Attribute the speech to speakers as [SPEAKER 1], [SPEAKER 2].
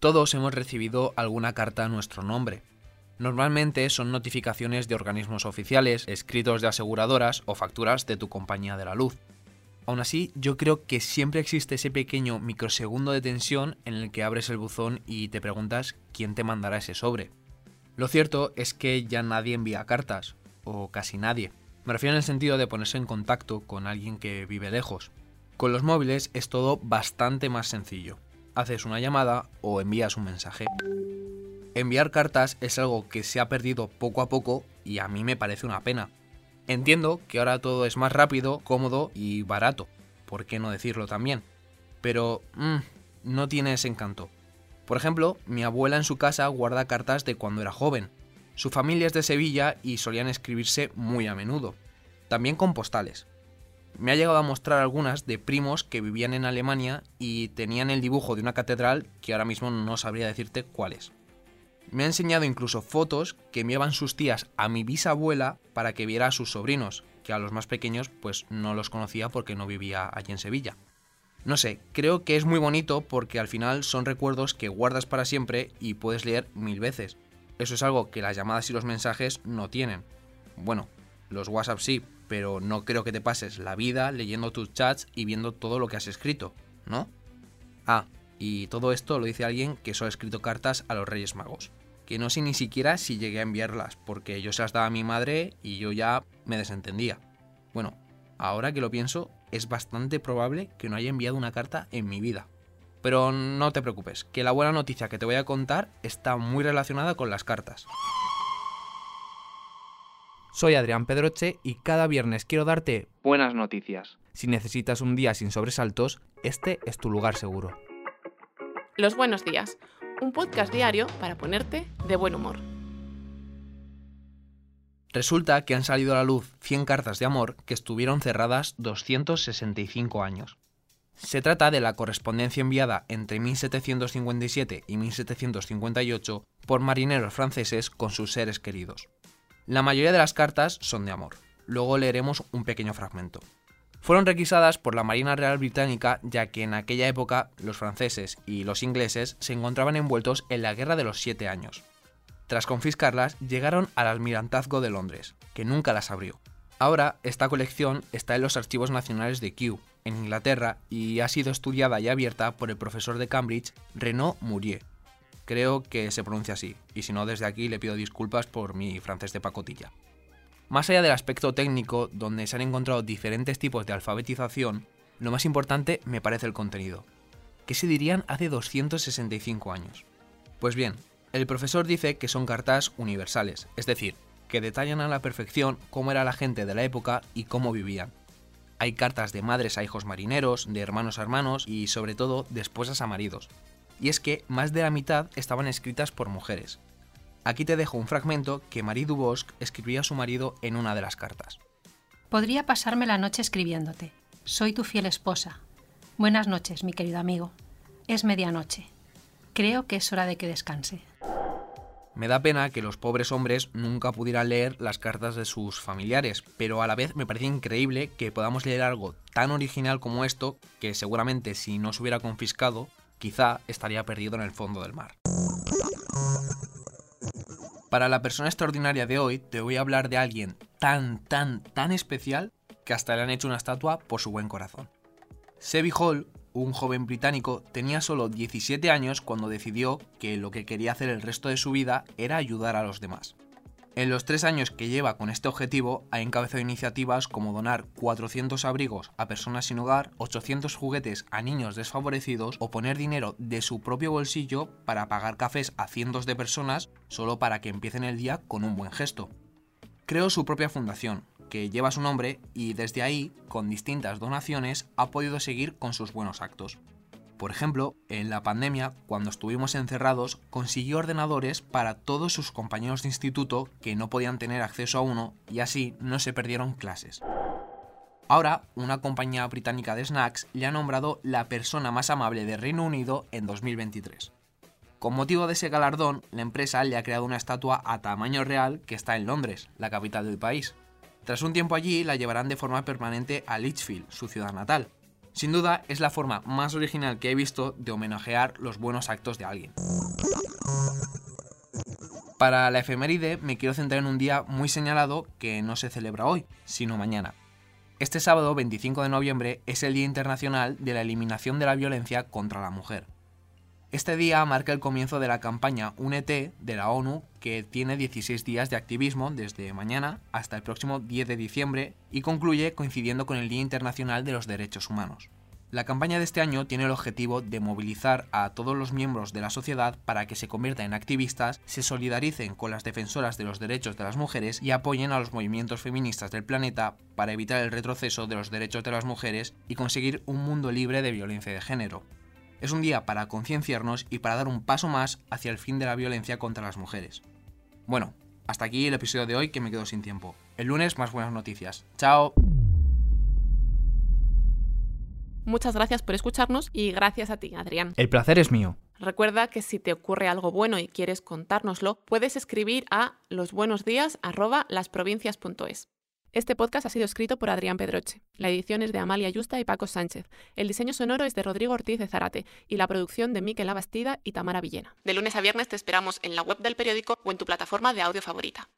[SPEAKER 1] Todos hemos recibido alguna carta a nuestro nombre. Normalmente son notificaciones de organismos oficiales, escritos de aseguradoras o facturas de tu compañía de la luz. Aún así, yo creo que siempre existe ese pequeño microsegundo de tensión en el que abres el buzón y te preguntas quién te mandará ese sobre. Lo cierto es que ya nadie envía cartas, o casi nadie. Me refiero en el sentido de ponerse en contacto con alguien que vive lejos. Con los móviles es todo bastante más sencillo. Haces una llamada o envías un mensaje. Enviar cartas es algo que se ha perdido poco a poco y a mí me parece una pena. Entiendo que ahora todo es más rápido, cómodo y barato. ¿Por qué no decirlo también? Pero mmm, no tiene ese encanto. Por ejemplo, mi abuela en su casa guarda cartas de cuando era joven. Su familia es de Sevilla y solían escribirse muy a menudo. También con postales. Me ha llegado a mostrar algunas de primos que vivían en Alemania y tenían el dibujo de una catedral que ahora mismo no sabría decirte cuál es. Me ha enseñado incluso fotos que enviaban sus tías a mi bisabuela para que viera a sus sobrinos, que a los más pequeños pues no los conocía porque no vivía allí en Sevilla. No sé, creo que es muy bonito porque al final son recuerdos que guardas para siempre y puedes leer mil veces. Eso es algo que las llamadas y los mensajes no tienen. Bueno, los WhatsApp sí, pero no creo que te pases la vida leyendo tus chats y viendo todo lo que has escrito, ¿no? Ah, y todo esto lo dice alguien que solo ha escrito cartas a los Reyes Magos que no sé ni siquiera si llegué a enviarlas, porque yo se las daba a mi madre y yo ya me desentendía. Bueno, ahora que lo pienso, es bastante probable que no haya enviado una carta en mi vida. Pero no te preocupes, que la buena noticia que te voy a contar está muy relacionada con las cartas. Soy Adrián Pedroche y cada viernes quiero darte buenas noticias. Si necesitas un día sin sobresaltos, este es tu lugar seguro.
[SPEAKER 2] Los buenos días un podcast diario para ponerte de buen humor.
[SPEAKER 1] Resulta que han salido a la luz 100 cartas de amor que estuvieron cerradas 265 años. Se trata de la correspondencia enviada entre 1757 y 1758 por marineros franceses con sus seres queridos. La mayoría de las cartas son de amor. Luego leeremos un pequeño fragmento. Fueron requisadas por la Marina Real Británica ya que en aquella época los franceses y los ingleses se encontraban envueltos en la Guerra de los Siete Años. Tras confiscarlas, llegaron al Almirantazgo de Londres, que nunca las abrió. Ahora, esta colección está en los archivos nacionales de Kew, en Inglaterra, y ha sido estudiada y abierta por el profesor de Cambridge, Renaud Murier. Creo que se pronuncia así, y si no, desde aquí le pido disculpas por mi francés de pacotilla. Más allá del aspecto técnico, donde se han encontrado diferentes tipos de alfabetización, lo más importante me parece el contenido. ¿Qué se dirían hace 265 años? Pues bien, el profesor dice que son cartas universales, es decir, que detallan a la perfección cómo era la gente de la época y cómo vivían. Hay cartas de madres a hijos marineros, de hermanos a hermanos y sobre todo de esposas a maridos. Y es que más de la mitad estaban escritas por mujeres, Aquí te dejo un fragmento que Marie Dubosc escribía a su marido en una de las cartas.
[SPEAKER 3] Podría pasarme la noche escribiéndote. Soy tu fiel esposa. Buenas noches, mi querido amigo. Es medianoche. Creo que es hora de que descanse.
[SPEAKER 1] Me da pena que los pobres hombres nunca pudieran leer las cartas de sus familiares, pero a la vez me parece increíble que podamos leer algo tan original como esto, que seguramente si no se hubiera confiscado, quizá estaría perdido en el fondo del mar. Para la persona extraordinaria de hoy te voy a hablar de alguien tan, tan, tan especial que hasta le han hecho una estatua por su buen corazón. Sebi Hall, un joven británico, tenía solo 17 años cuando decidió que lo que quería hacer el resto de su vida era ayudar a los demás. En los tres años que lleva con este objetivo, ha encabezado iniciativas como donar 400 abrigos a personas sin hogar, 800 juguetes a niños desfavorecidos o poner dinero de su propio bolsillo para pagar cafés a cientos de personas solo para que empiecen el día con un buen gesto. Creó su propia fundación, que lleva su nombre y desde ahí, con distintas donaciones, ha podido seguir con sus buenos actos. Por ejemplo, en la pandemia, cuando estuvimos encerrados, consiguió ordenadores para todos sus compañeros de instituto que no podían tener acceso a uno y así no se perdieron clases. Ahora, una compañía británica de snacks le ha nombrado la persona más amable de Reino Unido en 2023. Con motivo de ese galardón, la empresa le ha creado una estatua a tamaño real que está en Londres, la capital del país. Tras un tiempo allí, la llevarán de forma permanente a Lichfield, su ciudad natal, Sin duda es la forma más original que he visto de homenajear los buenos actos de alguien. Para la efeméride me quiero centrar en un día muy señalado que no se celebra hoy, sino mañana. Este sábado 25 de noviembre es el Día Internacional de la Eliminación de la Violencia contra la Mujer. Este día marca el comienzo de la campaña UNET de la ONU, que tiene 16 días de activismo desde mañana hasta el próximo 10 de diciembre y concluye coincidiendo con el Día Internacional de los Derechos Humanos. La campaña de este año tiene el objetivo de movilizar a todos los miembros de la sociedad para que se conviertan en activistas, se solidaricen con las defensoras de los derechos de las mujeres y apoyen a los movimientos feministas del planeta para evitar el retroceso de los derechos de las mujeres y conseguir un mundo libre de violencia de género. Es un día para concienciarnos y para dar un paso más hacia el fin de la violencia contra las mujeres. Bueno, hasta aquí el episodio de hoy que me quedo sin tiempo. El lunes más buenas noticias. ¡Chao!
[SPEAKER 2] Muchas gracias por escucharnos y gracias a ti, Adrián.
[SPEAKER 4] El placer es mío.
[SPEAKER 2] Recuerda que si te ocurre algo bueno y quieres contárnoslo, puedes escribir a losbuenosdías@lasprovincias.es. Este podcast ha sido escrito por Adrián Pedroche. La edición es de Amalia Yusta y Paco Sánchez. El diseño sonoro es de Rodrigo Ortiz de Zarate y la producción de Miquel Abastida y Tamara Villena. De lunes a viernes te esperamos en la web del periódico o en tu plataforma de audio favorita.